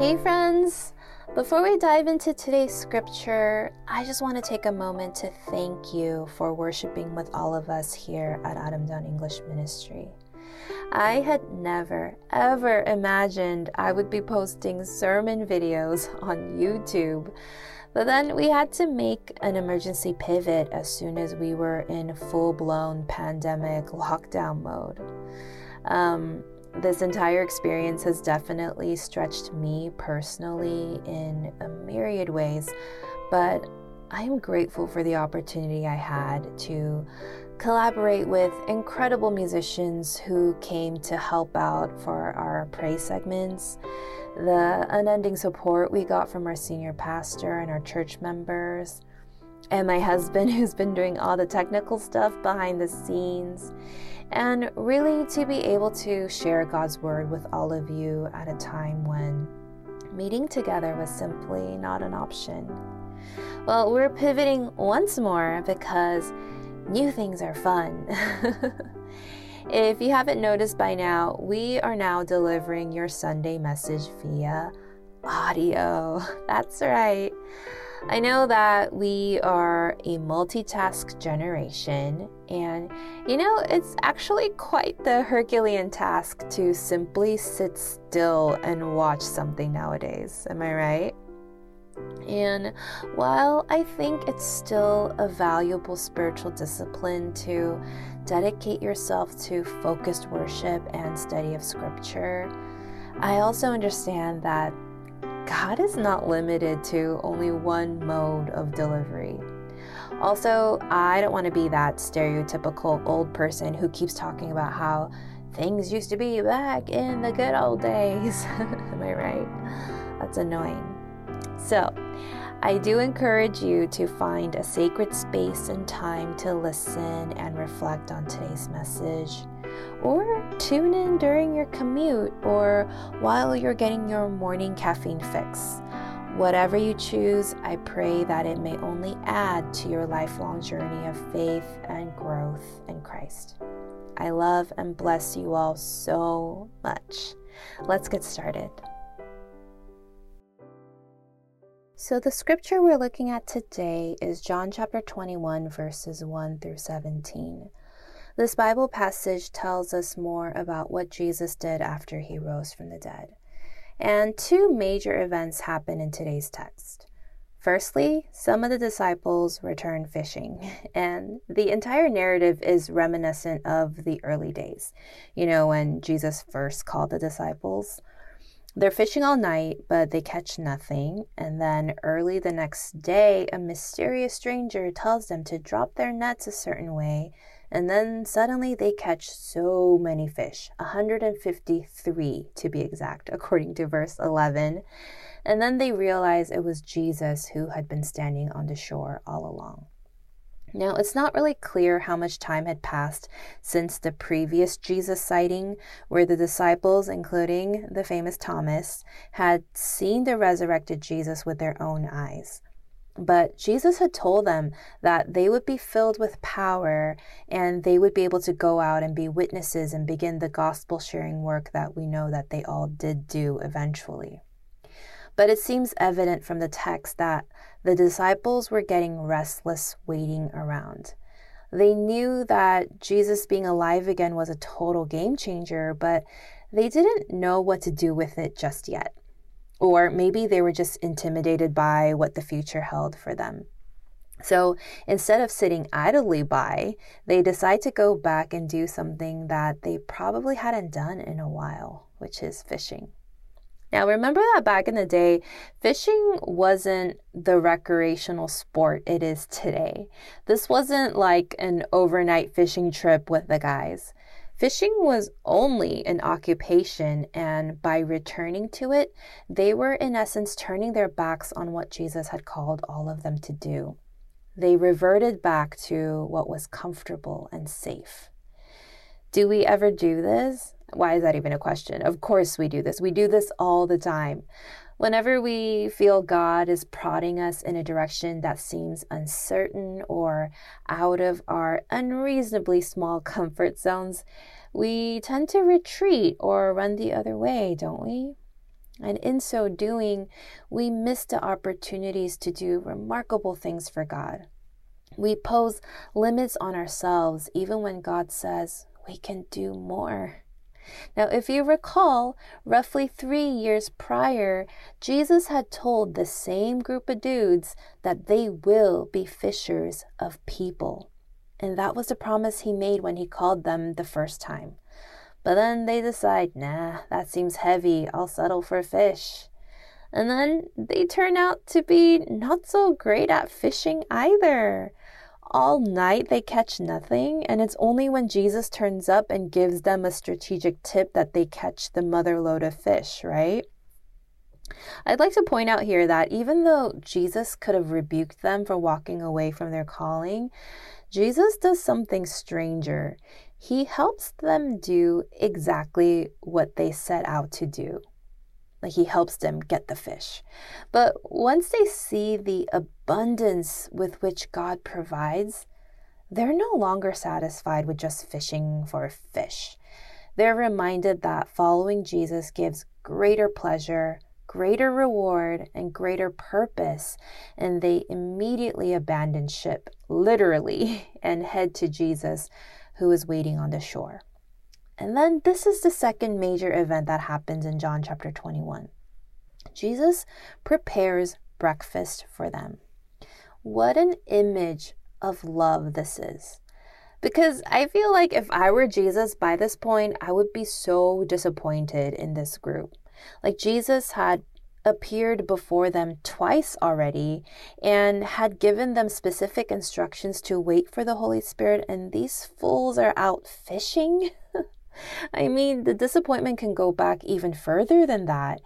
Hey, friends! Before we dive into today's scripture, I just want to take a moment to thank you for worshiping with all of us here at Adam Down English Ministry. I had never, ever imagined I would be posting sermon videos on YouTube. But then we had to make an emergency pivot as soon as we were in full blown pandemic lockdown mode. Um, this entire experience has definitely stretched me personally in a myriad ways, but I am grateful for the opportunity I had to collaborate with incredible musicians who came to help out for our praise segments, the unending support we got from our senior pastor and our church members, and my husband who's been doing all the technical stuff behind the scenes, and really to be able to share God's word with all of you at a time when meeting together was simply not an option. Well, we're pivoting once more because new things are fun. if you haven't noticed by now, we are now delivering your Sunday message via audio. That's right. I know that we are a multitask generation, and you know, it's actually quite the Herculean task to simply sit still and watch something nowadays. Am I right? And while I think it's still a valuable spiritual discipline to dedicate yourself to focused worship and study of scripture, I also understand that God is not limited to only one mode of delivery. Also, I don't want to be that stereotypical old person who keeps talking about how things used to be back in the good old days. Am I right? That's annoying. So, I do encourage you to find a sacred space and time to listen and reflect on today's message. Or tune in during your commute or while you're getting your morning caffeine fix. Whatever you choose, I pray that it may only add to your lifelong journey of faith and growth in Christ. I love and bless you all so much. Let's get started. So, the scripture we're looking at today is John chapter 21, verses 1 through 17. This Bible passage tells us more about what Jesus did after he rose from the dead. And two major events happen in today's text. Firstly, some of the disciples return fishing, and the entire narrative is reminiscent of the early days. You know, when Jesus first called the disciples. They're fishing all night, but they catch nothing. And then early the next day, a mysterious stranger tells them to drop their nets a certain way. And then suddenly they catch so many fish 153 to be exact, according to verse 11. And then they realize it was Jesus who had been standing on the shore all along. Now, it's not really clear how much time had passed since the previous Jesus sighting, where the disciples, including the famous Thomas, had seen the resurrected Jesus with their own eyes. But Jesus had told them that they would be filled with power and they would be able to go out and be witnesses and begin the gospel sharing work that we know that they all did do eventually. But it seems evident from the text that the disciples were getting restless waiting around. They knew that Jesus being alive again was a total game changer, but they didn't know what to do with it just yet. Or maybe they were just intimidated by what the future held for them. So instead of sitting idly by, they decide to go back and do something that they probably hadn't done in a while, which is fishing. Now, remember that back in the day, fishing wasn't the recreational sport it is today. This wasn't like an overnight fishing trip with the guys. Fishing was only an occupation, and by returning to it, they were in essence turning their backs on what Jesus had called all of them to do. They reverted back to what was comfortable and safe. Do we ever do this? Why is that even a question? Of course, we do this. We do this all the time. Whenever we feel God is prodding us in a direction that seems uncertain or out of our unreasonably small comfort zones, we tend to retreat or run the other way, don't we? And in so doing, we miss the opportunities to do remarkable things for God. We pose limits on ourselves even when God says we can do more. Now, if you recall, roughly three years prior, Jesus had told the same group of dudes that they will be fishers of people. And that was the promise he made when he called them the first time. But then they decide, nah, that seems heavy. I'll settle for fish. And then they turn out to be not so great at fishing either. All night they catch nothing, and it's only when Jesus turns up and gives them a strategic tip that they catch the mother lode of fish, right? I'd like to point out here that even though Jesus could have rebuked them for walking away from their calling, Jesus does something stranger he helps them do exactly what they set out to do. Like he helps them get the fish. But once they see the abundance with which God provides, they're no longer satisfied with just fishing for fish. They're reminded that following Jesus gives greater pleasure, greater reward, and greater purpose, and they immediately abandon ship, literally, and head to Jesus who is waiting on the shore. And then this is the second major event that happens in John chapter 21. Jesus prepares breakfast for them. What an image of love this is. Because I feel like if I were Jesus by this point, I would be so disappointed in this group. Like Jesus had appeared before them twice already and had given them specific instructions to wait for the Holy Spirit, and these fools are out fishing? I mean, the disappointment can go back even further than that.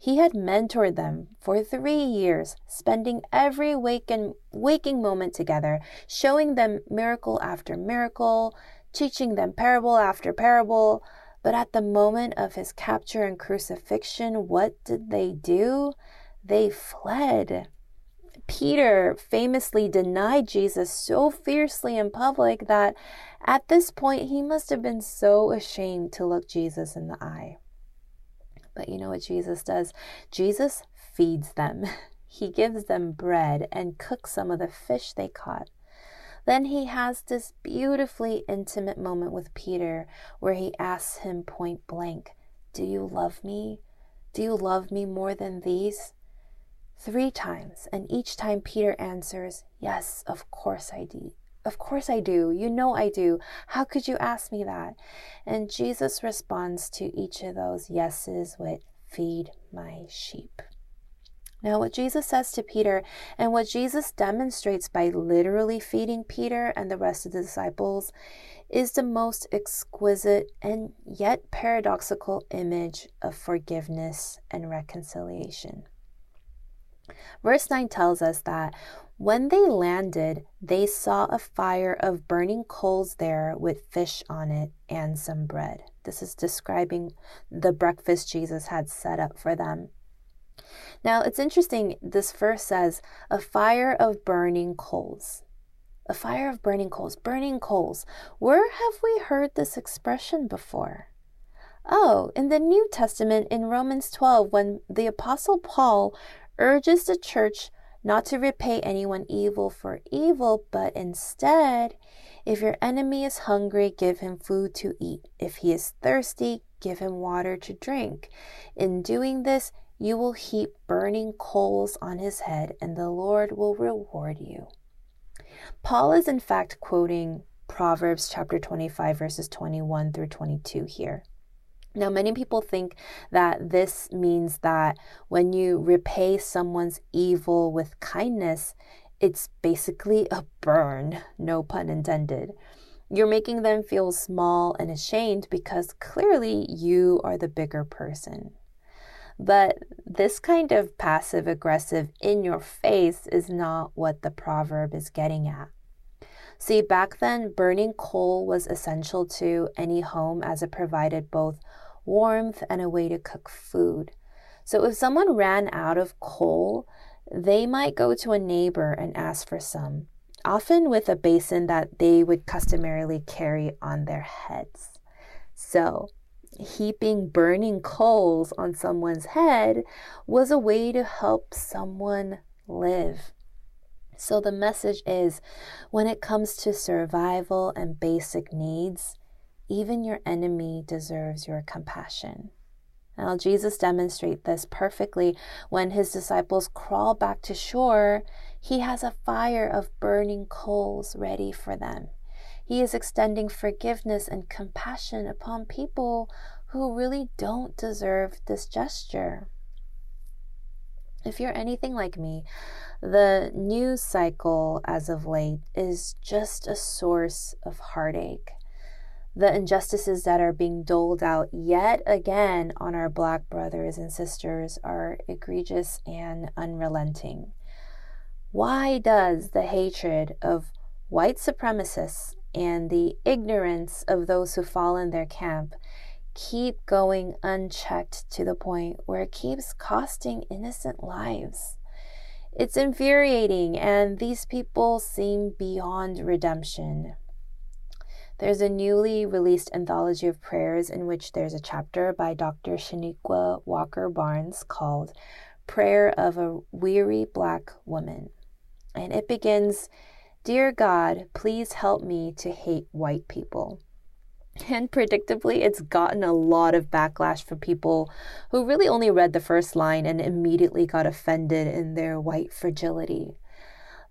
He had mentored them for three years, spending every waking, waking moment together, showing them miracle after miracle, teaching them parable after parable, but at the moment of his capture and crucifixion, what did they do? They fled. Peter famously denied Jesus so fiercely in public that at this point he must have been so ashamed to look Jesus in the eye. But you know what Jesus does? Jesus feeds them. He gives them bread and cooks some of the fish they caught. Then he has this beautifully intimate moment with Peter where he asks him point blank, Do you love me? Do you love me more than these? Three times, and each time Peter answers, Yes, of course I do. Of course I do. You know I do. How could you ask me that? And Jesus responds to each of those yeses with, Feed my sheep. Now, what Jesus says to Peter and what Jesus demonstrates by literally feeding Peter and the rest of the disciples is the most exquisite and yet paradoxical image of forgiveness and reconciliation. Verse 9 tells us that when they landed, they saw a fire of burning coals there with fish on it and some bread. This is describing the breakfast Jesus had set up for them. Now, it's interesting, this verse says, a fire of burning coals. A fire of burning coals, burning coals. Where have we heard this expression before? Oh, in the New Testament in Romans 12, when the Apostle Paul urges the church not to repay anyone evil for evil, but instead, if your enemy is hungry, give him food to eat. If he is thirsty, give him water to drink. In doing this, you will heap burning coals on his head, and the Lord will reward you. Paul is in fact quoting Proverbs chapter 25, verses 21 through 22 here. Now, many people think that this means that when you repay someone's evil with kindness, it's basically a burn, no pun intended. You're making them feel small and ashamed because clearly you are the bigger person. But this kind of passive aggressive in your face is not what the proverb is getting at. See, back then, burning coal was essential to any home as it provided both warmth and a way to cook food. So if someone ran out of coal, they might go to a neighbor and ask for some, often with a basin that they would customarily carry on their heads. So, heaping burning coals on someone's head was a way to help someone live. So the message is when it comes to survival and basic needs, even your enemy deserves your compassion. Now, Jesus demonstrates this perfectly when his disciples crawl back to shore. He has a fire of burning coals ready for them. He is extending forgiveness and compassion upon people who really don't deserve this gesture. If you're anything like me, the news cycle as of late is just a source of heartache the injustices that are being doled out yet again on our black brothers and sisters are egregious and unrelenting. Why does the hatred of white supremacists and the ignorance of those who fall in their camp keep going unchecked to the point where it keeps costing innocent lives? It's infuriating, and these people seem beyond redemption. There's a newly released anthology of prayers in which there's a chapter by Dr. Chanequa Walker Barnes called Prayer of a Weary Black Woman. And it begins Dear God, please help me to hate white people. And predictably, it's gotten a lot of backlash from people who really only read the first line and immediately got offended in their white fragility.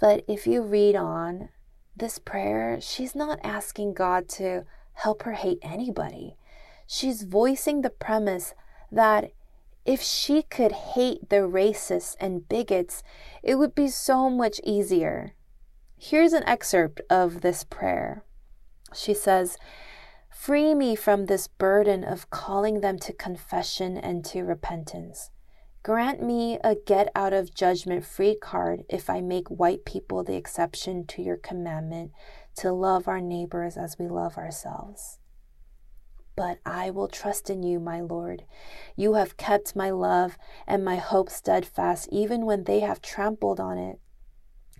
But if you read on, this prayer, she's not asking God to help her hate anybody. She's voicing the premise that if she could hate the racists and bigots, it would be so much easier. Here's an excerpt of this prayer. She says, Free me from this burden of calling them to confession and to repentance. Grant me a get out of judgment free card if I make white people the exception to your commandment to love our neighbors as we love ourselves. But I will trust in you, my Lord. You have kept my love and my hope steadfast, even when they have trampled on it.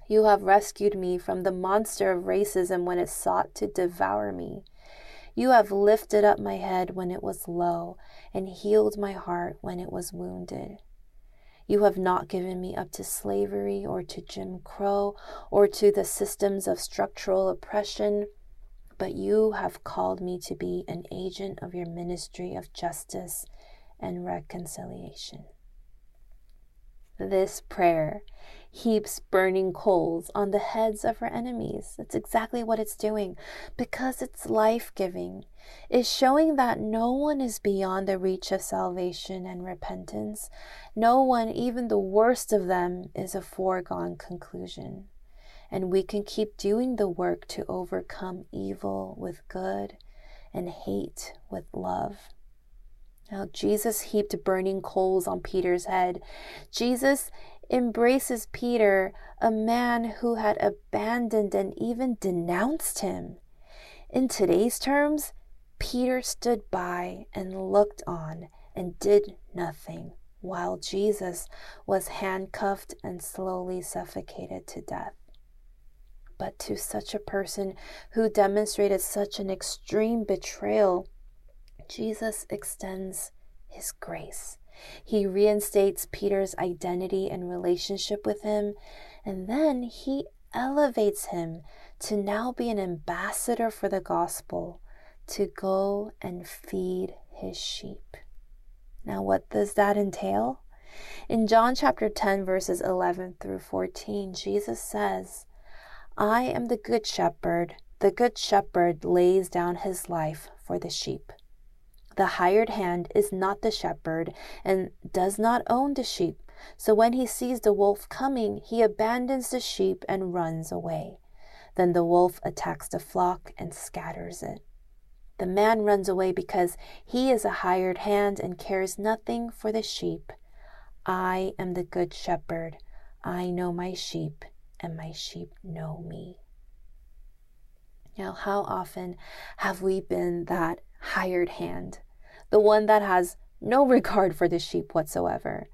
You have rescued me from the monster of racism when it sought to devour me. You have lifted up my head when it was low and healed my heart when it was wounded. You have not given me up to slavery or to Jim Crow or to the systems of structural oppression, but you have called me to be an agent of your ministry of justice and reconciliation. This prayer heaps burning coals on the heads of her enemies. That's exactly what it's doing because it's life giving. It's showing that no one is beyond the reach of salvation and repentance. No one, even the worst of them, is a foregone conclusion. And we can keep doing the work to overcome evil with good and hate with love. Now, Jesus heaped burning coals on Peter's head. Jesus embraces Peter, a man who had abandoned and even denounced him. In today's terms, Peter stood by and looked on and did nothing while Jesus was handcuffed and slowly suffocated to death. But to such a person who demonstrated such an extreme betrayal, Jesus extends his grace. He reinstates Peter's identity and relationship with him, and then he elevates him to now be an ambassador for the gospel, to go and feed his sheep. Now, what does that entail? In John chapter 10, verses 11 through 14, Jesus says, I am the good shepherd. The good shepherd lays down his life for the sheep. The hired hand is not the shepherd and does not own the sheep. So when he sees the wolf coming, he abandons the sheep and runs away. Then the wolf attacks the flock and scatters it. The man runs away because he is a hired hand and cares nothing for the sheep. I am the good shepherd. I know my sheep, and my sheep know me. Now, how often have we been that hired hand, the one that has no regard for the sheep whatsoever.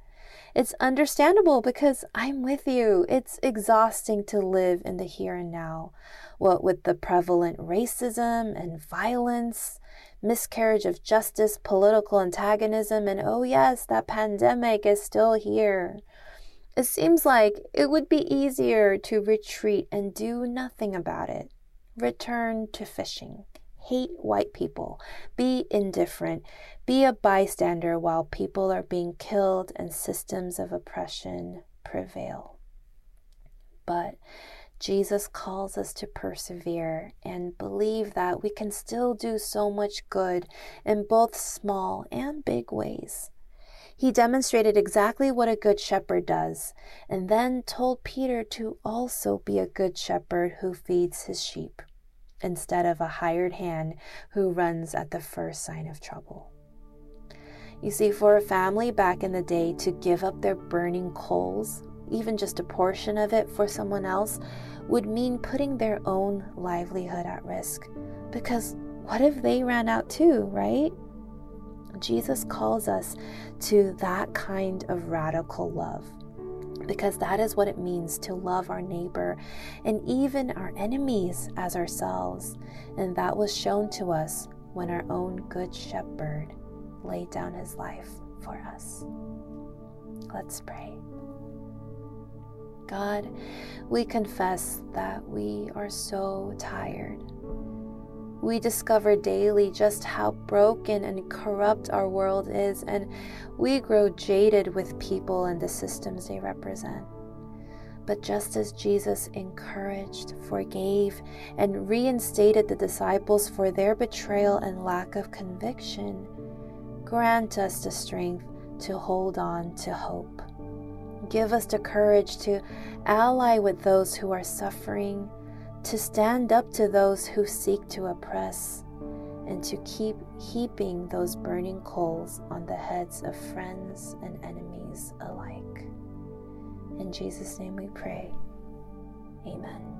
It's understandable because I'm with you. It's exhausting to live in the here and now. What with the prevalent racism and violence, miscarriage of justice, political antagonism, and oh, yes, that pandemic is still here. It seems like it would be easier to retreat and do nothing about it. Return to fishing. Hate white people. Be indifferent. Be a bystander while people are being killed and systems of oppression prevail. But Jesus calls us to persevere and believe that we can still do so much good in both small and big ways. He demonstrated exactly what a good shepherd does, and then told Peter to also be a good shepherd who feeds his sheep, instead of a hired hand who runs at the first sign of trouble. You see, for a family back in the day to give up their burning coals, even just a portion of it for someone else, would mean putting their own livelihood at risk. Because what if they ran out too, right? Jesus calls us to that kind of radical love because that is what it means to love our neighbor and even our enemies as ourselves. And that was shown to us when our own good shepherd laid down his life for us. Let's pray. God, we confess that we are so tired. We discover daily just how broken and corrupt our world is, and we grow jaded with people and the systems they represent. But just as Jesus encouraged, forgave, and reinstated the disciples for their betrayal and lack of conviction, grant us the strength to hold on to hope. Give us the courage to ally with those who are suffering, to stand up to those who seek to oppress, and to keep heaping those burning coals on the heads of friends and enemies alike. In Jesus' name we pray. Amen.